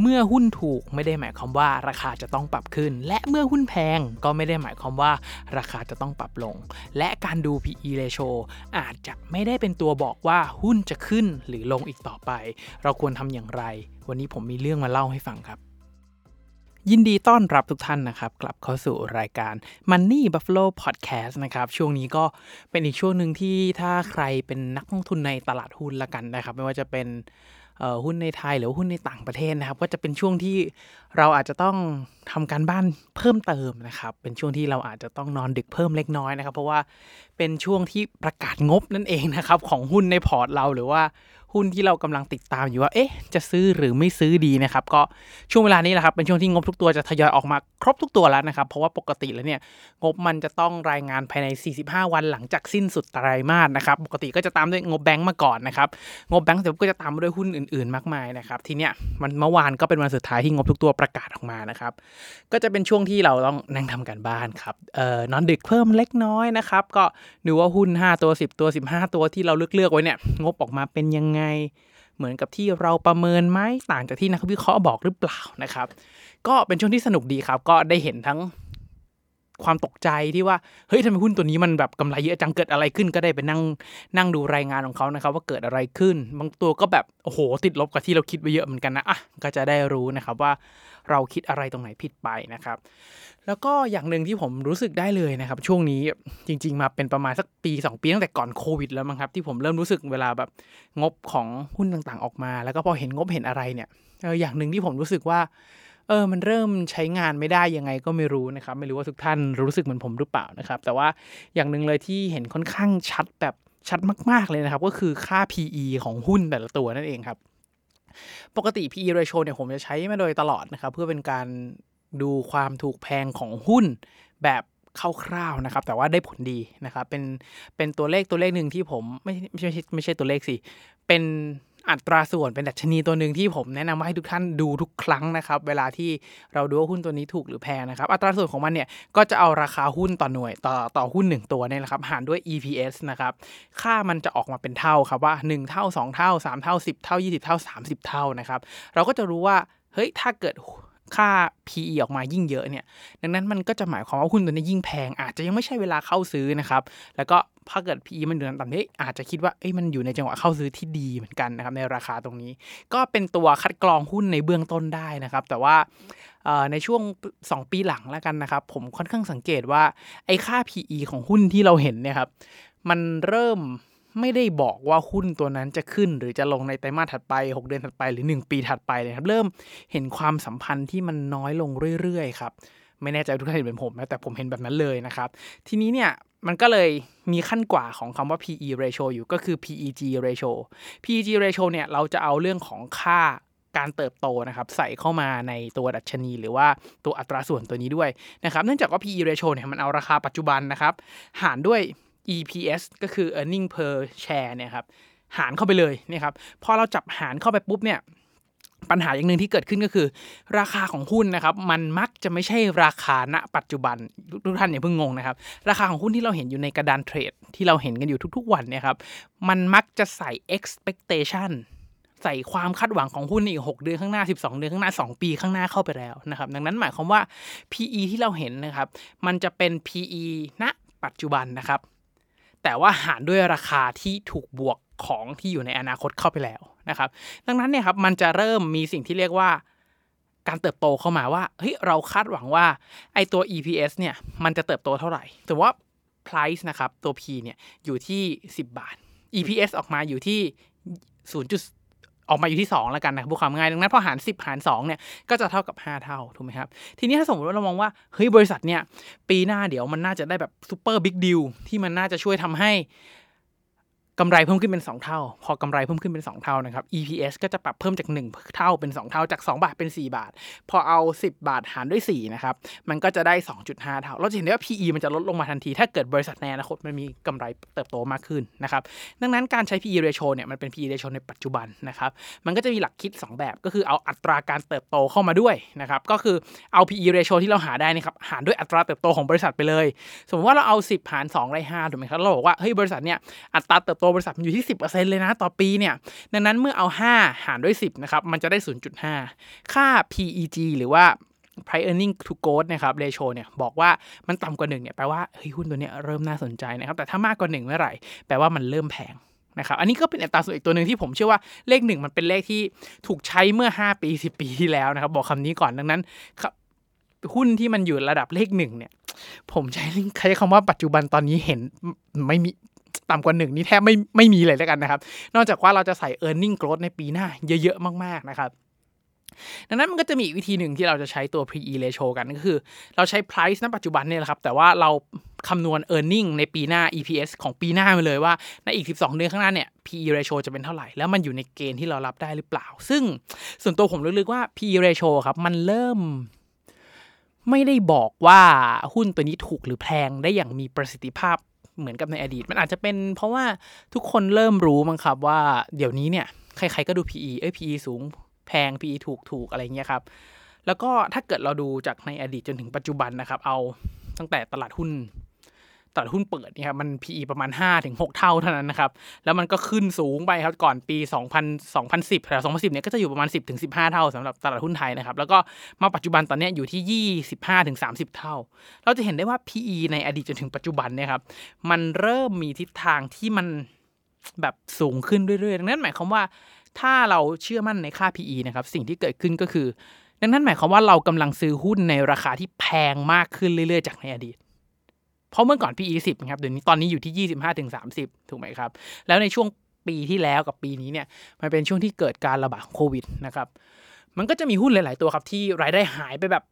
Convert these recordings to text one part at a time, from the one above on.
เมื่อหุ้นถูกไม่ได้หมายความว่าราคาจะต้องปรับขึ้น และเมื่อหุ้นแพงก็ไม่ได้หมายความว่าราคาจะต้องปรับลง และการดู PE ratio อาจจะไม่ได้เป็นตัวบอกว่าหุ้นจะขึ้นหรือลงอีกต่อไป เราควรทำอย่างไร วันนี้ผมมีเรื่องมาเล่าให้ฟังครับยินดีต้อนรับทุกท่านนะครับ กลับเข้าสู่รายการ Money Buffalo Podcast นะครับ ช่วงนี้ก็เป็นอีกช่วงหนึ่งที่ถ้าใครเป็นนักลงทุนในตลาดหุ้นละกันนะครับ ไม่ว่าจะเป็น หุ้นในไทยหรือหุ้นในต่างประเทศนะครับ ก็จะเป็นช่วงที่เราอาจจะต้องทำการบ้านเพิ่มเติมนะครับ เป็นช่วงที่เราอาจจะต้องนอนดึกเพิ่มเล็กน้อยนะครับ เพราะว่าเป็นช่วงที่ประกาศงบนั่นเองนะครับของหุ้นในพอร์ตเราหรือว่า หุ้นที่เรากำลังติดตามอยู่ว่า เอ๊ะ จะซื้อหรือไม่ซื้อดีนะครับ ก็ช่วงเวลานี้แหละครับ เป็นช่วงที่งบทุกตัวจะทยอยออกมาครบทุกตัวแล้วนะครับ เพราะว่าปกติแล้วเนี่ย งบมันจะต้องรายงานภายใน 45 วันหลังจากสิ้นสุดไตรมาสนะครับ ปกติก็จะตามด้วยงบแบงก์มาก่อนนะครับ งบแบงก์เสร็จก็จะตามมาด้วยหุ้นอื่นๆ มากมายนะครับ ทีเนี้ยมันเมื่อวานก็เป็นวันสุดท้ายที่งบทุกตัวประกาศออกมานะครับ ก็จะเป็นช่วงที่เราต้องนั่งทำการบ้านครับ เอ่อนอนดึกเพิ่มเล็กน้อยนะครับ ก็ดูว่าหุ้น 5 ตัว 10 ตัว 15 ตัวที่เราเลือกเลือกๆไว้เนี่ยงบออกมาเป็นยังไงเหมือนกับที่เราประเมินไหมต่างจากที่นักวิเคราะห์บอกหรือเปล่านะครับ ก็เป็นช่วงที่สนุกดีครับ ก็ได้เห็นทั้ง ความตกใจที่ว่าเฮ้ยทำไมหุ้นตัวนี้มันแบบกำไรเยอะจังเกิดอะไรขึ้นก็ได้ไปนั่งนั่งดูรายงานของเขานะครับว่าเกิดอะไรขึ้น บางตัวก็แบบโอ้โหติดลบกับที่เราคิดไว้เยอะเหมือนกันนะอะก็จะได้รู้นะครับว่าเราคิดอะไรตรงไหนผิดไปนะครับ แล้วก็อย่างหนึ่งที่ผมรู้สึกได้เลยนะครับ ช่วงนี้จริง ๆ มาเป็นประมาณสักปี 2 ปีตั้งแต่ก่อนโควิดแล้วมั้งครับที่ผมเริ่มรู้สึกเวลาแบบงบของหุ้นต่างๆ ออกมา แล้วก็พอเห็นงบเห็นอะไรเนี่ยอย่างหนึ่งที่ผมรู้สึกว่า เออมันเริ่มใช้งานไม่ได้ยังไงก็ไม่รู้นะครับ ไม่รู้ว่าทุกท่านรู้สึกเหมือนผมหรือเปล่านะครับ แต่ว่าอย่างหนึ่งเลยที่เห็นค่อนข้างชัดแบบชัดมาก ๆ เลยนะครับ ก็คือค่า PE ของหุ้นแต่ละตัวนั่นเองครับ ปกติ PE ratio เนี่ยผมจะใช้มาโดยตลอดนะครับ เพื่อเป็นการดูความถูกแพงของหุ้นแบบคร่าวๆนะครับ แต่ว่าได้ผลดีนะครับ เป็นเป็นตัวเลขตัวเลขหนึ่งที่ผมไม่ไม่ใช่ไม่ใช่ตัวเลขสิ เป็น อัตราส่วนเป็นดัชนีตัวหนึ่งที่ผมแนะนำว่าให้ทุกท่านดูทุกครั้งนะครับ เวลาที่เราดูว่าหุ้นตัวนี้ถูกหรือแพงนะครับ อัตราส่วนของมันเนี่ยก็จะเอาราคาหุ้นต่อหน่วยต่อต่อหุ้น 1 ตัวเนี่ยนะครับหารด้วย EPS นะครับ ค่ามันจะออกมาเป็นเท่าครับว่า 1 เท่า 2 เท่า 3 เท่า 10 เท่า 20 เท่า 30 เท่านะครับ เราก็จะรู้ว่าเฮ้ยถ้าเกิด ค่า PE ออกมายิ่งเยอะเนี่ย ดังนั้นมันก็จะหมายความว่าหุ้นตัวนี้ยิ่งแพง อาจจะยังไม่ใช่เวลาเข้าซื้อนะครับ แล้วก็ถ้าเกิด PE มันอยู่ในต่ำนี้อาจจะคิดว่าเอ้ยมันอยู่ในจังหวะเข้าซื้อที่ดีเหมือนกันนะครับในราคาตรงนี้ ก็เป็นตัวคัดกรองหุ้นในเบื้องต้นได้นะครับ แต่ว่าในช่วง 2 ปีหลังแล้วกันนะครับ ผมค่อนข้างสังเกตว่าไอ้ค่า PE ของหุ้นที่เราเห็นเนี่ยครับมันเริ่ม ไม่ได้บอกว่าหุ้นตัวนั้นจะขึ้น หรือจะลงในไตรมาสถัดไป 6 เดือนถัดไปหรือ 1 ปีถัดไปเลยครับ เริ่มเห็นความสัมพันธ์ที่มันน้อยลงเรื่อยๆครับไม่แน่ใจทุกท่านเห็นเป็นผมนะแต่ผมเห็นแบบนั้นเลยนะครับ ทีนี้เนี่ยมันก็เลยมีขั้นกว่าของคำว่า PE ratio อยู่ก็คือ PEG ratio PEG ratio เนี่ยเราจะเอาเรื่องของค่าการเติบโตนะครับใส่เข้ามาในตัวดัชนี หรือว่าตัวอัตราส่วนตัวนี้ด้วยนะครับ เนื่องจากว่า PE ratio เนี่ยมันเอาราคาปัจจุบันนะครับ หารด้วย EPS ก็คือ earning per share เนี่ยครับหารเข้าไปเลยเนี่ยครับพอเราจับหารเข้าไปปุ๊บเนี่ยปัญหาอย่างหนึ่งที่เกิดขึ้นก็คือ ราคาของหุ้นนะครับ มันมักจะไม่ใช่ราคาณปัจจุบันทุกท่านอย่าเพิ่งงงนะครับ ราคาของหุ้นที่เราเห็นอยู่ในกระดานเทรด ที่เราเห็นกันอยู่ทุกๆวันเนี่ยครับมันมักจะใส่ expectation ใส่ความคาดหวังของหุ้นอีก 6 เดือนข้างหน้า 12 เดือนข้างหน้า 2 ปีข้างหน้าเข้าไปแล้วนะครับดังนั้นหมายความว่า PE ที่เราเห็นนะครับ มันจะเป็น PE ณปัจจุบันนะครับ แต่ว่าหารด้วยราคาที่ถูกบวกของที่อยู่ในอนาคตเข้าไปแล้วนะครับ ดังนั้นเนี่ยครับมันจะเริ่มมีสิ่งที่เรียกว่าการเติบโตเข้ามาว่าเฮ้ยเราคาดหวังว่าไอตัว EPS เนี่ยมันจะเติบโตเท่าไหร่ แต่ว่า price นะครับตัว P เนี่ยอยู่ที่ 10 บาท EPS ออกมาอยู่ที่ 0. ออกมาอยู่ที่ 2 แล้วกันนะครับพูดความง่ายดังนั้นพอหาร 10 หาร 2 เนี่ย ก็จะเท่ากับ 5 เท่า ถูกไหมครับ ทีนี้ถ้าสมมติว่าเรามองว่า เฮ้ย บริษัทเนี่ย ปีหน้าเดี๋ยวมันน่าจะได้แบบ super big deal ที่มันน่าจะช่วยทำให้ กำไรเพิ่มขึ้นเป็น 2 เท่า พอกำไรเพิ่มขึ้นเป็น 2 เท่านะครับ EPS ก็จะปรับเพิ่มจาก 1 เท่าเป็น 2 เท่าจาก 2 บาทเป็น 4 บาท พอเอา 10 บาทหารด้วย4นะครับมันก็จะได้ 2.5 เท่า เราจะเห็นได้ว่า PE มันจะลดลงมาทันที ถ้าเกิดบริษัทในอนาคตมันมีกำไรเติบโตมากขึ้นนะครับดังนั้นการใช้ PE ratio เนี่ยมันเป็น PE ratio ในปัจจุบันนะครับมันก็จะมีหลักคิด 2 แบบก็คือเอาอัตราการเติบโตเข้ามาด้วยนะครับก็คือเอา PE ratio ที่เราหาได้นะครับหารด้วยอัตราเติบโตของบริษัทไปเลย สมมติว่าเราเอา 10 หาร2ได้5ถูกไหมครับเราบอกว่าเฮ้ยบริษัทเนี่ยอัตราเติบโตบริษัทมันอยู่ที่ 10%เลยนะต่อปีเนี่ย ดังนั้นเมื่อเอา 5 หารด้วย 10 นะครับ มันจะได้ 0.5 ค่า PEG หรือว่า price earning to growth นะครับ ratio เนี่ย บอกว่ามันต่ำกว่า1เนี่ย แปลว่า เฮ้ย หุ้นตัวเนี้ยเริ่มน่าสนใจนะครับ แต่ถ้ามากกว่า1เมื่อไหร่ แปลว่ามันเริ่มแพงนะครับอันนี้ก็เป็นอัตราส่วนอีกตัวหนึ่งที่ผมเชื่อว่าเลขหนึ่งมันเป็นเลขที่ถูกใช้เมื่อ 5 ปี 10 ปีที่แล้วนะครับ บอกคำนี้ก่อนดังนั้นหุ้นที่มันอยู่ระดับเลขหนึ่งเนี่ย ผมใช้ใช้คำว่าปัจจุบันตอนนี้เห็นไม่มี ต่ำกว่าหนึ่งนี่แทบไม่ไม่มีเลยแล้วกันนะครับ นอกจากว่าเราจะใส่ e a r n i n g growth ในปีหน้าเยอะๆ มากๆนะครับดังนั้นมันก็จะมีวิธีหนึ่งที่เราจะใช้ตัว PE ratio กันก็คือ เราใช้ price ณปัจจุบันเนี่ยแหละครับ แต่ว่าเราคำนวณ e a r n i n g ในปีหน้า EPS ของปีหน้ามาเลยว่า ในอีก 12 เดือนข้างหน้าเนี่ย PE ratio จะเป็นเท่าไหร่ แล้วมันอยู่ในเกณฑ์ที่เรารับได้หรือเปล่า ซึ่งส่วนตัวผมลึกๆว่า PE ratio ครับมันเริ่มไม่ได้บอกว่าหุ้นตัวนี้ถูกหรือแพงได้อย่างมีประสิทธิภาพ เหมือนกับในอดีต มันอาจจะเป็นเพราะว่าทุกคนเริ่มรู้มั้งครับว่าเดี๋ยวนี้เนี่ยใครๆก็ดู PE เอ้ย PE สูงแพง PE ถูกถูกอะไรเงี้ยครับ แล้วก็ถ้าเกิดเราดูจากในอดีตจนถึงปัจจุบันนะครับ เอาตั้งแต่ตลาดหุ้น ตลาดหุ้นเปิดเนี่ยครับมัน PE ประมาณ5ถึง6เท่าเท่านั้นนะครับ แล้วมันก็ขึ้นสูงไปครับก่อนปี 2000 2010แต่2010เนี่ยก็จะอยู่ประมาณ 10ถึง15 เท่าสำหรับตลาดหุ้นไทยนะครับแล้วก็มาปัจจุบันตอนนี้อยู่ที่ 25ถึง30 เท่า เราจะเห็นได้ว่า PE ในอดีตจนถึงปัจจุบันเนี่ยครับมันเริ่มมีทิศทางที่มันแบบสูงขึ้นเรื่อยๆ ดังนั้นหมายความว่าถ้าเราเชื่อมั่นในค่า PE นะครับสิ่งที่เกิดขึ้นก็คือ ดังนั้นหมายความว่าเรากำลังซื้อหุ้นในราคาที่แพงมากขึ้นเรื่อย ๆ จากในอดีต เพราะเมื่อก่อน PE 10นะครับเดี๋ยวนี้ตอนนี้อยู่ที่ 25ถึง30 ถูกไหมครับ แล้วในช่วงปีที่แล้วกับปีนี้เนี่ยมันเป็นช่วงที่เกิดการระบาดโควิดนะครับมันก็จะมีหุ้นหลาย ๆ ตัวครับที่รายได้หายไปแบบ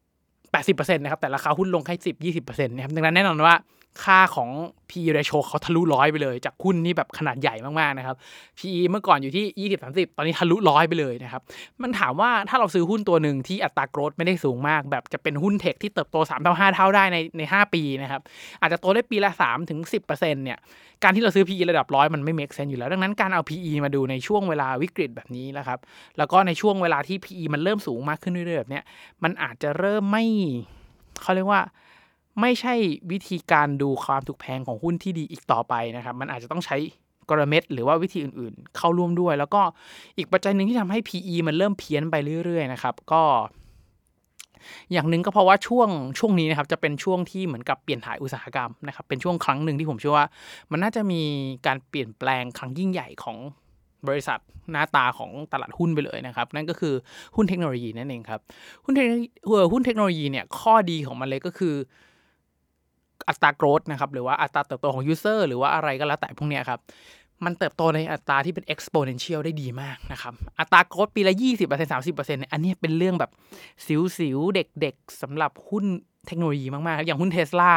80%นะครับแต่ราคาหุ้นลงแค่10 20%นะครับดังนั้นแน่นอนว่า ค่าของ PE ratio เขาทะลุร้อยไปเลย จากหุ้นนี่แบบขนาดใหญ่มากๆนะครับ PE เมื่อก่อนอยู่ที่ 20 30 ตอนนี้ทะลุร้อยไปเลยนะครับ มันถามว่าถ้าเราซื้อหุ้นตัวหนึ่งที่อัตราโกรธไม่ได้สูงมาก แบบจะเป็นหุ้นเทคที่เติบโต 3 เท่า 5 เท่าได้ในใน 5 ปีนะครับ อาจจะโตได้ปีละ3ถึง10%เนี่ย การที่เราซื้อ PE ระดับร้อยมันไม่ make sense อยู่แล้ว ดังนั้นการเอา PE มาดูในช่วงเวลาวิกฤตแบบนี้นะครับ แล้วก็ในช่วงเวลาที่ PE มันเริ่มสูงมากขึ้นเรื่อยๆแบบเนี้ย มันอาจจะเริ่มไม่เขาเรียกว่า ไม่ใช่วิธีการดูความถูกแพงของหุ้นที่ดีอีกต่อไปนะครับ มันอาจจะต้องใช้กลเม็ดหรือว่าวิธีอื่นๆ เข้าร่วมด้วย แล้วก็อีกปัจจัยหนึ่งที่ทำให้ PE มันเริ่มเพี้ยนไปเรื่อย ๆ นะครับ ก็ อย่างหนึ่งก็เพราะว่าช่วงช่วงนี้นะครับ จะเป็นช่วงที่เหมือนกับเปลี่ยนถ่ายอุตสาหกรรมนะครับ เป็นช่วงครั้งหนึ่งที่ผมเชื่อว่า มันน่าจะมีการเปลี่ยนแปลงครั้งยิ่งใหญ่ของบริษัทหน้าตาของตลาดหุ้นไปเลยนะครับ นั่นก็คือหุ้นเทคโนโลยีนั่นเองครับ หุ้นเทคหุ้นเทคโนโลยีเนี่ยข้อดีของมันเลยก็คือ อัตราโกรธนะครับหรือว่าอัตราเติบโตของยูเซอร์หรือว่าอะไรก็แล้วแต่พวกเนี้ยครับมันเติบโตในอัตราที่เป็น exponential ได้ดีมากนะครับ อัตราโกรธปีละ 20% 30%เนี่ยอันนี้เป็นเรื่องแบบสิวๆ เด็กๆสำหรับหุ้นเทคโนโลยีมากๆอย่างหุ้นเทสลา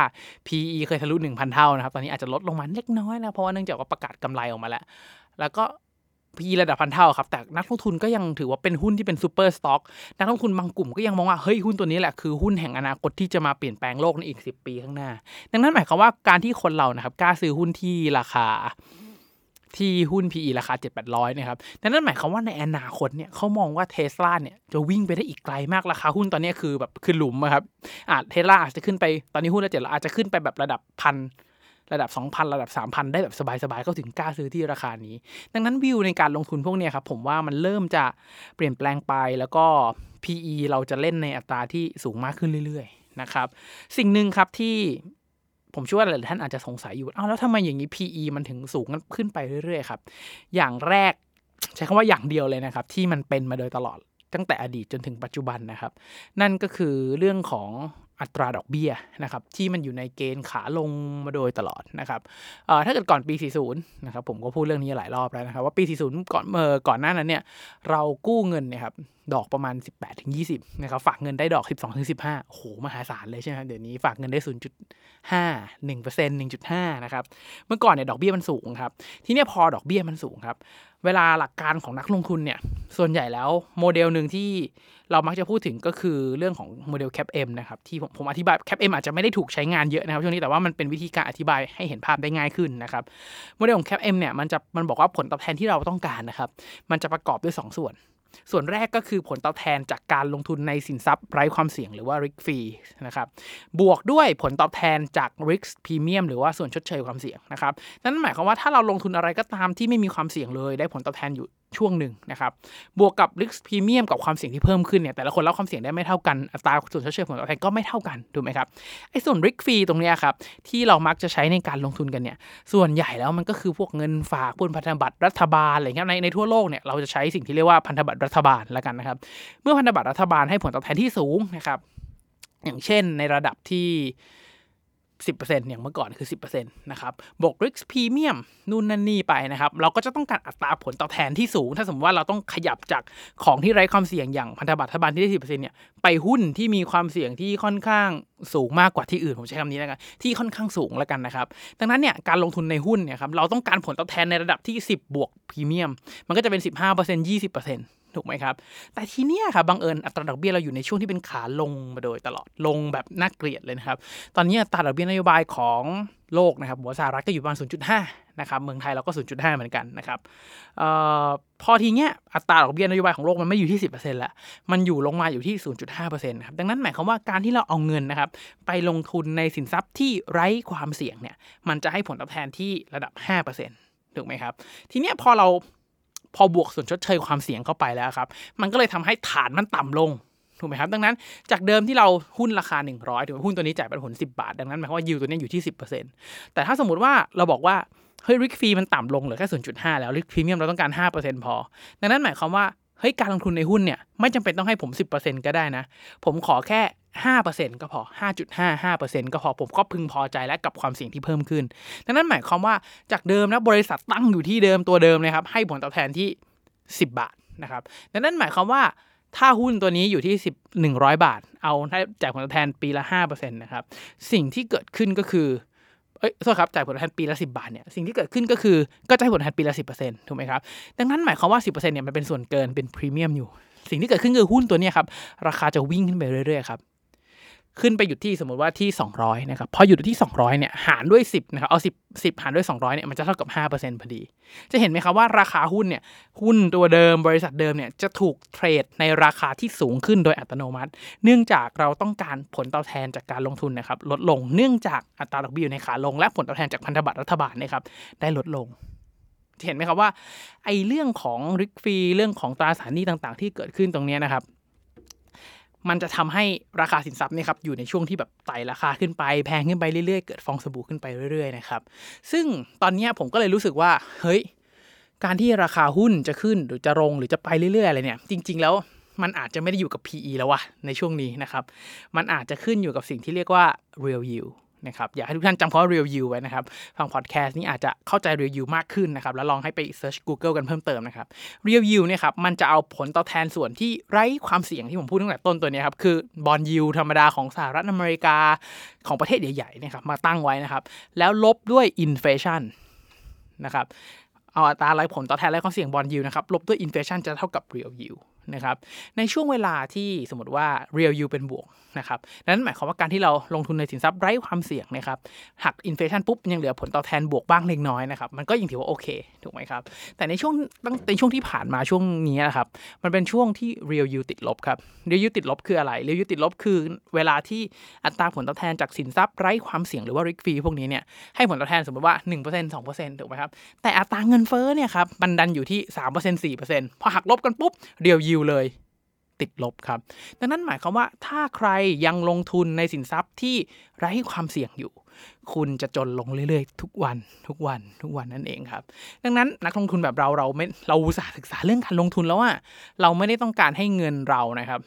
PE เคยทะลุ 1,000 เท่านะครับ ตอนนี้อาจจะลดลงมาเล็กน้อยนะ เพราะว่าเนื่องจากว่าประกาศกำไรออกมาแล้ว แล้วก็ PE ระดับพันเท่าครับ แต่นักลงทุนก็ยังถือว่าเป็นหุ้นที่เป็น super stock นักลงทุนบางกลุ่มก็ยังมองว่า เฮ้ย หุ้นตัวนี้แหละคือหุ้นแห่งอนาคตที่จะมาเปลี่ยนแปลงโลกในอีก 10 ปีข้างหน้า ดังนั้นหมายความว่าการที่คนเรานะครับกล้าซื้อหุ้นที่ราคาที่หุ้น PE ราคา 7 8 0 0 นะครับดังนั้นหมายความว่าในอนาคตเนี่ยเขามองว่าเทสลาเนี่ยจะวิ่งไปได้อีกไกลมาก ราคาหุ้นตอนนี้คือแบบคือหลุมครับอาจเทสลาอาจจะขึ้นไปตอนนี้หุ้นละเจ็ดอาจจะขึ้นไปแบบระดับพัน ระดับ 2,000 ระดับ 3,000 ได้แบบสบายๆก็ถึงกล้าซื้อที่ราคานี้ ดังนั้นวิวในการลงทุนพวกนี้ครับผมว่ามันเริ่มจะเปลี่ยนแปลงไปแล้วก็ PE เราจะเล่นในอัตราที่สูงมากขึ้นเรื่อยๆนะครับสิ่งหนึ่งครับที่ผมเชื่อว่าหลายท่านอาจจะสงสัยอยู่อ้าวแล้วทำไมอย่างนี้ PE มันถึงสูงขึ้นไปเรื่อยๆครับอย่างแรกใช้คำว่าอย่างเดียวเลยนะครับ ที่มันเป็นมาโดยตลอดตั้งแต่อดีตจนถึงปัจจุบันนะครับ นั่นก็คือเรื่องของ อัตราดอกเบี้ยนะครับที่มันอยู่ในเกณฑ์ขาลงมาโดยตลอดนะครับถ้าเกิดก่อนปี 40 นะครับผมก็พูดเรื่องนี้หลายรอบแล้วนะครับว่าปี 40 ก่อนเมื่อก่อนหน้านั้นเนี่ยเรากู้เงินเนี่ยครับ ดอกประมาณ 18ถึง20นะครับฝากเงินได้ดอก 12ถึง15โอ้โหมหาศาลเลยใช่ไหมเดี๋ยวนี้ฝากเงินได้ 0.5 1% 1.5นะครับเมื่อก่อนเนี่ยดอกเบี้ยมันสูงครับที่นี้พอดอกเบี้ยมันสูงครับเวลาหลักการของนักลงทุนเนี่ยส่วนใหญ่แล้วโมเดลหนึ่งที่เรามักจะพูดถึงก็คือเรื่องของโมเดล cap M นะครับที่ผมผมอธิบาย cap M อาจจะไม่ได้ถูกใช้งานเยอะนะครับช่วงนี้แต่ว่ามันเป็นวิธีการอธิบายให้เห็นภาพได้ง่ายขึ้นนะครับโมเดลของ cap M เนี่ยมันจะมันบอกว่าผลตอบแทนที่เราต้องการนะครับมันจะประกอบด้วย 2 ส่วน ส่วนแรกก็คือผลตอบแทนจากการลงทุนในสินทรัพย์ไร้ความเสี่ยงหรือว่า risk free นะครับบวกด้วยผลตอบแทนจาก risk premium หรือว่าส่วนชดเชยความเสี่ยงนะครับนั่นหมายความว่าถ้าเราลงทุนอะไรก็ตามที่ไม่มีความเสี่ยงเลย ได้ผลตอบแทนอยู่ ช่วงหนึ่งนะครับ บวกกับ risk premium กับความเสี่ยงที่เพิ่มขึ้นเนี่ยแต่ละคนรับความเสี่ยงได้ไม่เท่ากันอัตราส่วนชดเชยผลตอบแทนก็ไม่เท่ากันถูกไหมครับไอ้ส่วน risk free ตรงเนี้ยครับที่เรามักจะใช้ในการลงทุนกันเนี่ยส่วนใหญ่แล้วมันก็คือพวกเงินฝากพวกพันธบัตรรัฐบาลอะไรเงี้ยในในทั่วโลกเนี่ยเราจะใช้สิ่งที่เรียกว่าพันธบัตรรัฐบาลแล้วกันนะครับ เมื่อพันธบัตรรัฐบาลให้ผลตอบแทนที่สูงนะครับอย่างเช่นในระดับที่ 10%อย่างเมื่อก่อนคือ 10%นะครับ บวก risk premium นู่นนั่นนี่ไปนะครับ เราก็จะต้องการอัตราผลตอบแทนที่สูง ถ้าสมมติว่าเราต้องขยับจากของที่ไร้ความเสี่ยงอย่างพันธบัตรรัฐบาลที่ได้ 10%เนี่ย ไปหุ้นที่มีความเสี่ยงที่ค่อนข้างสูงมากกว่าที่อื่น ผมใช้คำนี้แล้วกัน ที่ค่อนข้างสูงแล้วกันนะครับ ดังนั้นเนี่ย การลงทุนในหุ้นเนี่ยครับ เราต้องการผลตอบแทนในระดับที่ 10 บวกพรีเมียม มันก็จะเป็น 15% 20% ถูกไหมครับ แต่ทีเนี้ยครับบังเอิญอัตราดอกเบี้ยเราอยู่ในช่วงที่เป็นขาลงมาโดยตลอดลงแบบน่าเกลียดเลยนะครับ ตอนนี้อัตราดอกเบี้ยนโยบายของโลกนะครับหัวสหรัฐก็อยู่ประมาณ 0.5 นะครับ เมืองไทยเราก็ 0.5 เหมือนกันนะครับออพอทีเนี้ยอัตราดอกเบี้ยนโยบายของโลกมันไม่อยู่ที่ 10%แล้วมันอยู่ลงมาอยู่ที่ 0.5%ครับดังนั้นหมายความว่าการที่เราเอาเงินนะครับไปลงทุนในสินทรัพย์ที่ไร้ความเสี่ยงเนี่ยมันจะให้ผลตอบแทนที่ระดับ 5%ถูกไหมครับ ทีเนี้ยพอเรา พอบวกส่วนชดเชยความเสี่ยงเข้าไปแล้วครับ มันก็เลยทำให้ฐานมันต่ำลงถูกไหมครับ ดังนั้นจากเดิมที่เราหุ้นราคา 100ถูกไหมหุ้นตัวนี้จ่ายปันผล 10 บาท ดังนั้นหมายความว่ายิวตัวนี้อยู่ที่ 10%แต่ถ้าสมมติว่าเราบอกว่าเฮ้ยริกฟรีมันต่ำลงเหลือแค่ 0.5 แล้วริกพรีเมียมเราต้องการ 5%พอ ดังนั้นหมายความว่า เฮ้ยการลงทุนในหุ้นเนี่ยไม่จำเป็นต้องให้ผม 10%ก็ได้นะ ผมขอแค่ 5%ก็พอ 5.55%ก็พอผมก็พึงพอใจและกับความเสี่ยงที่เพิ่มขึ้น ดังนั้นหมายความว่าจากเดิมนะบริษัทตั้งอยู่ที่เดิมตัวเดิมนะครับ ให้ผลตอบแทนที่ 10 บาทนะครับ ดังนั้นหมายความว่าถ้าหุ้นตัวนี้อยู่ที่10 100 บาท เอาให้จ่ายผลตอบแทนปีละ5%นะครับ สิ่งที่เกิดขึ้นก็คือ เอ้ยโทษครับจ่ายผลตอบแทนปีละสิบาทเนี่ยสิ่งที่เกิดขึ้นก็คือก็จะให้ผลตอบแทนปีละสิบเปอร์เซ็นต์ถูกไหมครับดังนั้นหมายความว่าสิบเนี่ยมันเป็นส่วนเกินเป็นพรีเมียมอยู่ สิ่งที่เกิดขึ้นคือหุ้นตัวเนี้ยครับราคาจะวิ่งขึ้นไปเรื่อยๆครับ ขึ้นไปอยู่ที่สมมติว่าที่ 200นะครับพออยู่ที่ 200เนี่ยหารด้วย 10นะครับเอา10 10 หารด้วย 200เนี่ยมันจะเท่ากับ 5%พอดี จะเห็นไหมครับว่าราคาหุ้นเนี่ยหุ้นตัวเดิมบริษัทเดิมเนี่ยจะถูกเทรดในราคาที่สูงขึ้นโดยอัตโนมัติ เนื่องจากเราต้องการผลตอบแทนจากการลงทุนนะครับลดลงเนื่องจากอัตราดอกเบี้ยอยู่ในขาลง และผลตอบแทนจากพันธบัตรรัฐบาลนะครับได้ลดลงเห็นไหมครับว่าไอ้เรื่องของริกฟรีเรื่องของตราสารหนี้ต่างๆ ที่เกิดขึ้นตรงเนี้ยนะครับ มันจะทำให้ราคาสินทรัพย์เนี่ยครับอยู่ในช่วงที่แบบไต่ราคาขึ้นไป แพงขึ้นไปเรื่อยๆ เกิดฟองสบู่ขึ้นไปเรื่อยๆนะครับซึ่งตอนนี้ผมก็เลยรู้สึกว่าเฮ้ยการที่ราคาหุ้นจะขึ้นหรือจะลงหรือจะไปเรื่อยๆอะไรเนี่ยจริง ๆ แล้วมันอาจจะไม่ได้อยู่กับ PE แล้ววะในช่วงนี้นะครับ มันอาจจะขึ้นอยู่กับสิ่งที่เรียกว่า real yield นะครับอยากให้ทุกท่านจำคำว่า real yield ไว้นะครับฟังพอดแคสต์นี้อาจจะเข้าใจ real yield มากขึ้นนะครับแล้วลองให้ไป search Google กันเพิ่มเติมนะครับ real yield เนี่ยครับมันจะเอาผลตอบแทนส่วนที่ไร้ความเสี่ยงที่ผมพูดตั้งแต่ต้นตัวนี้ครับคือบอลยิวธรรมดาของสหรัฐอเมริกาของประเทศใหญ่ๆนะครับมาตั้งไว้นะครับแล้วลบด้วย inflation นะครับเอาอัตราไร้ผลตอบแทนไร้ความเสี่ยงบอลยิวนะครับลบด้วย inflation จะเท่ากับ real yield นะครับในช่วงเวลาที่สมมติว่า real yield เป็นบวกนะครับนั้นหมายความว่าการที่เราลงทุนในสินทรัพย์ไร้ความเสี่ยงนะครับหักอินเฟชันปุ๊บยังเหลือผลตอบแทนบวกบ้างเล็กน้อยนะครับมันก็ยังถือว่าโอเคถูกไหมครับแต่ในช่วงตั้งในช่วงที่ผ่านมาช่วงนี้นะครับมันเป็นช่วงที่ real yield ติดลบครับ real yield ติดลบคืออะไร real yield ติดลบคือเวลาที่อัตราผลตอบแทนจากสินทรัพย์ไร้ความเสี่ยงหรือว่า risk free พวกนี้เนี่ยให้ผลตอบแทนสมมติว่า 1% 2%ถูกไหมครับแต่อัตราเงินเฟ้อเนี่ยครับมันดันอยู่ที่3% 4%พอหักลบกันปุ๊บ real yield เลยติดลบครับ ดังนั้นหมายความว่าถ้าใครยังลงทุนในสินทรัพย์ที่ไร้ความเสี่ยงอยู่ คุณจะจนลงเรื่อยๆ ทุกวันทุกวันทุกวันนั่นเองครับ ดังนั้นนักลงทุนแบบเราเราไม่เราอุตส่าห์ศึกษาเรื่องการลงทุนแล้วว่าเราไม่ได้ต้องการให้เงินเรานะครับ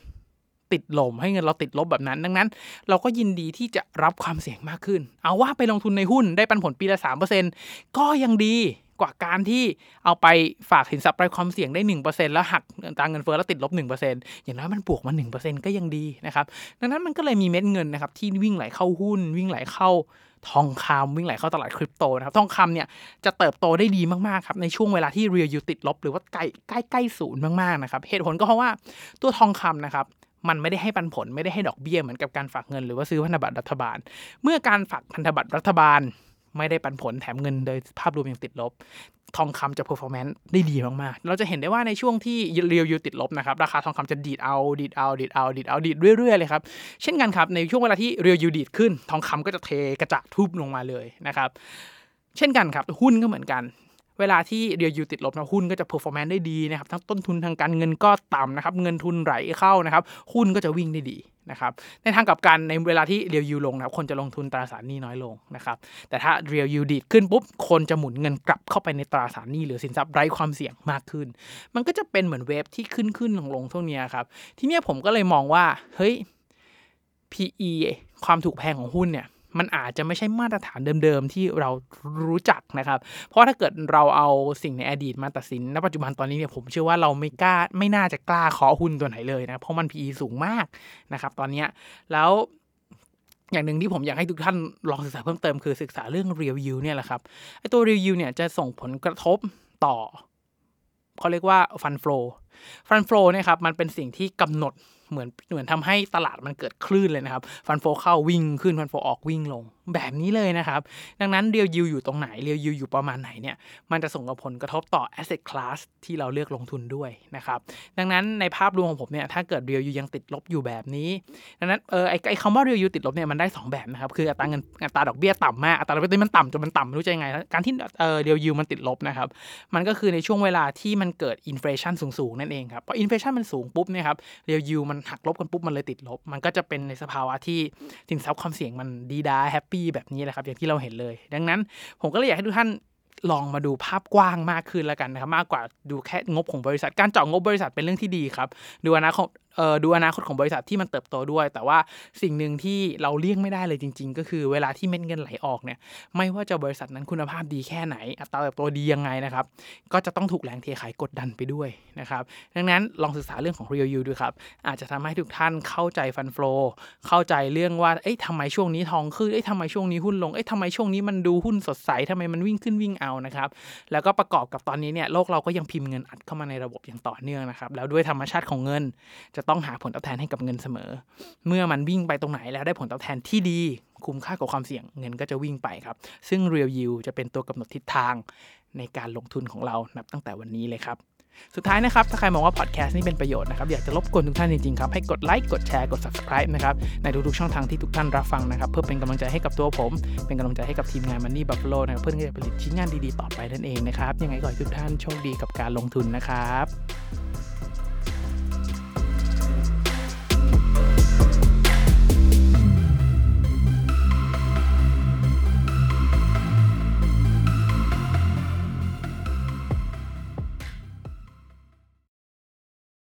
ติดลมให้เงินเราติดลบแบบนั้น ดังนั้น เราก็ยินดีที่จะรับความเสี่ยงมากขึ้น เอาว่าไปลงทุนในหุ้นได้ปันผลปีละ3%ก็ยังดี กว่าการที่เอาไปฝากสินทรัพย์ไร้ความเสี่ยงได้ 1%แล้วหักตางเงินเฟ้อแล้วติดลบ 1%อย่างน้อยมันบวกมา 1%ก็ยังดีนะครับ ดังนั้นมันก็เลยมีเม็ดเงินนะครับที่วิ่งไหลเข้าหุ้น วิ่งไหลเข้าทองคำวิ่งไหลเข้าตลาดคริปโตนะครับ ทองคำเนี่ยจะเติบโตได้ดีมากๆครับในช่วงเวลาที่ real yield ติดลบ หรือว่าใกล้ใกล้ใกล้ศูนย์มากๆนะครับเหตุผลก็เพราะว่าตัวทองคำนะครับมันไม่ได้ให้ปันผลไม่ได้ให้ดอกเบี้ยเหมือนกับการฝากเงินหรือว่าซื้อพันธบัตรรัฐบาล เมื่อการฝากพันธบัตรรัฐบาล ไม่ได้ปันผลแถมเงินโดยภาพรวมยังติดลบ ทองคำจะ performance ได้ดีมาก ๆ เราจะเห็นได้ว่าในช่วงที่ real yield ติดลบนะครับ ราคาทองคำจะดีดเอา ดีดเอา ดีดเอา ดีดเอา ดีดเรื่อย ๆ เลยครับ เช่นกันครับ ในช่วงเวลาที่เรียวยูดีดขึ้น ทองคำก็จะเทกระจาดทุบลงมาเลยนะครับ เช่นกันครับ หุ้นก็เหมือนกัน เวลาที่เรียวยูติดลบนะหุ้นก็จะ performance ได้ดีนะครับทั้งต้นทุนทางการเงินก็ต่ำนะครับเงินทุนไหลเข้านะครับหุ้นก็จะวิ่งได้ดีนะครับในทางกลับกันในเวลาที่เรียวยูลงนะครับคนจะลงทุนตราสารหนี้น้อยลงนะครับแต่ถ้าเรียวยูดีดขึ้นปุ๊บคนจะหมุนเงินกลับเข้าไปในตราสารหนี้หรือสินทรัพย์ไร้ความเสี่ยงมากขึ้น มันก็จะเป็นเหมือนเวฟที่ขึ้นขึ้นลงลงช่วงนี้ครับทีนี้ผมก็เลยมองว่าเฮ้ย PE ความถูกแพงของหุ้นเนี่ย มันอาจจะไม่ใช่มาตรฐานเดิมๆ ที่เรารู้จักนะครับ เพราะถ้าเกิดเราเอาสิ่งในอดีตมาตัดสินณปัจจุบันตอนนี้เนี่ยผมเชื่อว่าเราไม่กล้าไม่น่าจะกล้าขอหุ้นตัวไหนเลยนะเพราะมัน PE สูงมากนะครับตอนนี้แล้วอย่างหนึ่งที่ผมอยากให้ทุกท่านลองศึกษาเพิ่มเติมคือศึกษาเรื่อง real yield เนี่ยแหละครับไอตัว real yield เนี่ยจะส่งผลกระทบต่อเขาเรียกว่า fund flow fund flow เนี่ยครับมันเป็นสิ่งที่กำหนดเหมือนเหมือนทำให้ตลาดมันเกิดคลื่นเลยนะครับ ฟันโฟเข้าวิ่งขึ้นฟันโฟออกวิ่งลงแบบนี้เลยนะครับ ดังนั้นเรียวยูอยู่ตรงไหนเรียวยูอยู่ประมาณไหนเนี่ยมันจะส่งผลกระทบต่อ asset class ที่เราเลือกลงทุนด้วยนะครับดังนั้นในภาพรวมของผมเนี่ยถ้าเกิดเรียวยูยังติดลบอยู่แบบนี้ ดังนั้นเออไอไอคำว่าเรียวยูติดลบเนี่ยมันได้ 2 แบบนะครับคืออัตราเงินอัตราดอกเบี้ยต่ำมากอัตราดอกเบี้ยมันต่ำจนมันต่ำไม่รู้จะยังไง การที่เออ real yield มันติดลบนะครับมันก็คือในช่วงเวลาที่มันเกิด inflation สูงๆนั่นเองครับ พอ inflation มันสูงปุ๊บเนี่ยครับ real yield มันหักลบกันปุ๊บมันเลยติดลบ มันก็จะเป็นในสภาวะที่สินทรัพย์ความเสี่ยงมันดี๊ด๊าแฮปปี้แบบนี้แหละครับอย่างที่เราเห็นเลย ดังนั้นผมก็เลยอยากให้ทุกท่านลองมาดูภาพกว้างมากขึ้นแล้วกันนะครับ มากกว่าดูแค่งบของบริษัทการเจาะงบบริษัทเป็นเรื่องที่ดีครับ ดูอนาคตเอ่อ ดูอนาคตของบริษัทที่มันเติบโตด้วย แต่ว่าสิ่งหนึ่งที่เราเลี่ยงไม่ได้เลยจริง ๆ ก็คือเวลาที่เม็ดเงินไหลออกเนี่ยไม่ว่าจะบริษัทนั้นคุณภาพดีแค่ไหน อัตราเติบโตดียังไงนะครับก็จะต้องถูกแรงเทขายกดดันไปด้วยนะครับดังนั้นลองศึกษาเรื่องของ real yield ดูครับอาจจะทำให้ทุกท่านเข้าใจฟันโฟเข้าใจเรื่องว่าเอ๊ะทำไมช่วงนี้ทองขึ้นเอ๊ะทำไมช่วงนี้หุ้นลงเอ๊ะทำไมช่วงนี้มันดูหุ้นสดใสทำไมมันวิ่งขึ้นวิ่งเอานะครับแล้วก็ประกอบกับตอนนี้เนี่ยโลกเราก็ยังพิมพ์เงินอัดเข้ามาในระบบอย่างต่อเนื่องนะครับแล้วด้วยธรรมชาติของเงินจะต้องหาผลตอบแทนให้กับเงินเสมอ เมื่อมันวิ่งไปตรงไหนแล้วได้ผลตอบแทนที่ดี คุ้มค่ากับความเสี่ยงเงินก็จะวิ่งไปครับ ซึ่ง Real Yield จะเป็นตัวกำหนดทิศทางในการลงทุนของเรานับตั้งแต่วันนี้เลยครับสุดท้ายนะครับ ถ้าใครมองว่าพอดแคสต์นี่เป็นประโยชน์นะครับ อยากจะรบกวนทุกท่านจริงๆครับ ให้กดไลค์กดแชร์กด subscribe นะครับ ในทุกๆช่องทางที่ทุกท่านรับฟังนะครับ เพื่อเป็นกำลังใจให้กับตัวผม เป็นกำลังใจให้กับทีมงาน Money Buffalo นะครับเพื่อที่จะผลิตชิ้นงานดีๆต่อไปนั่นเองนะครับยังไงก็ให้ทุกท่านโชคดีกับการลงทุนนะครับ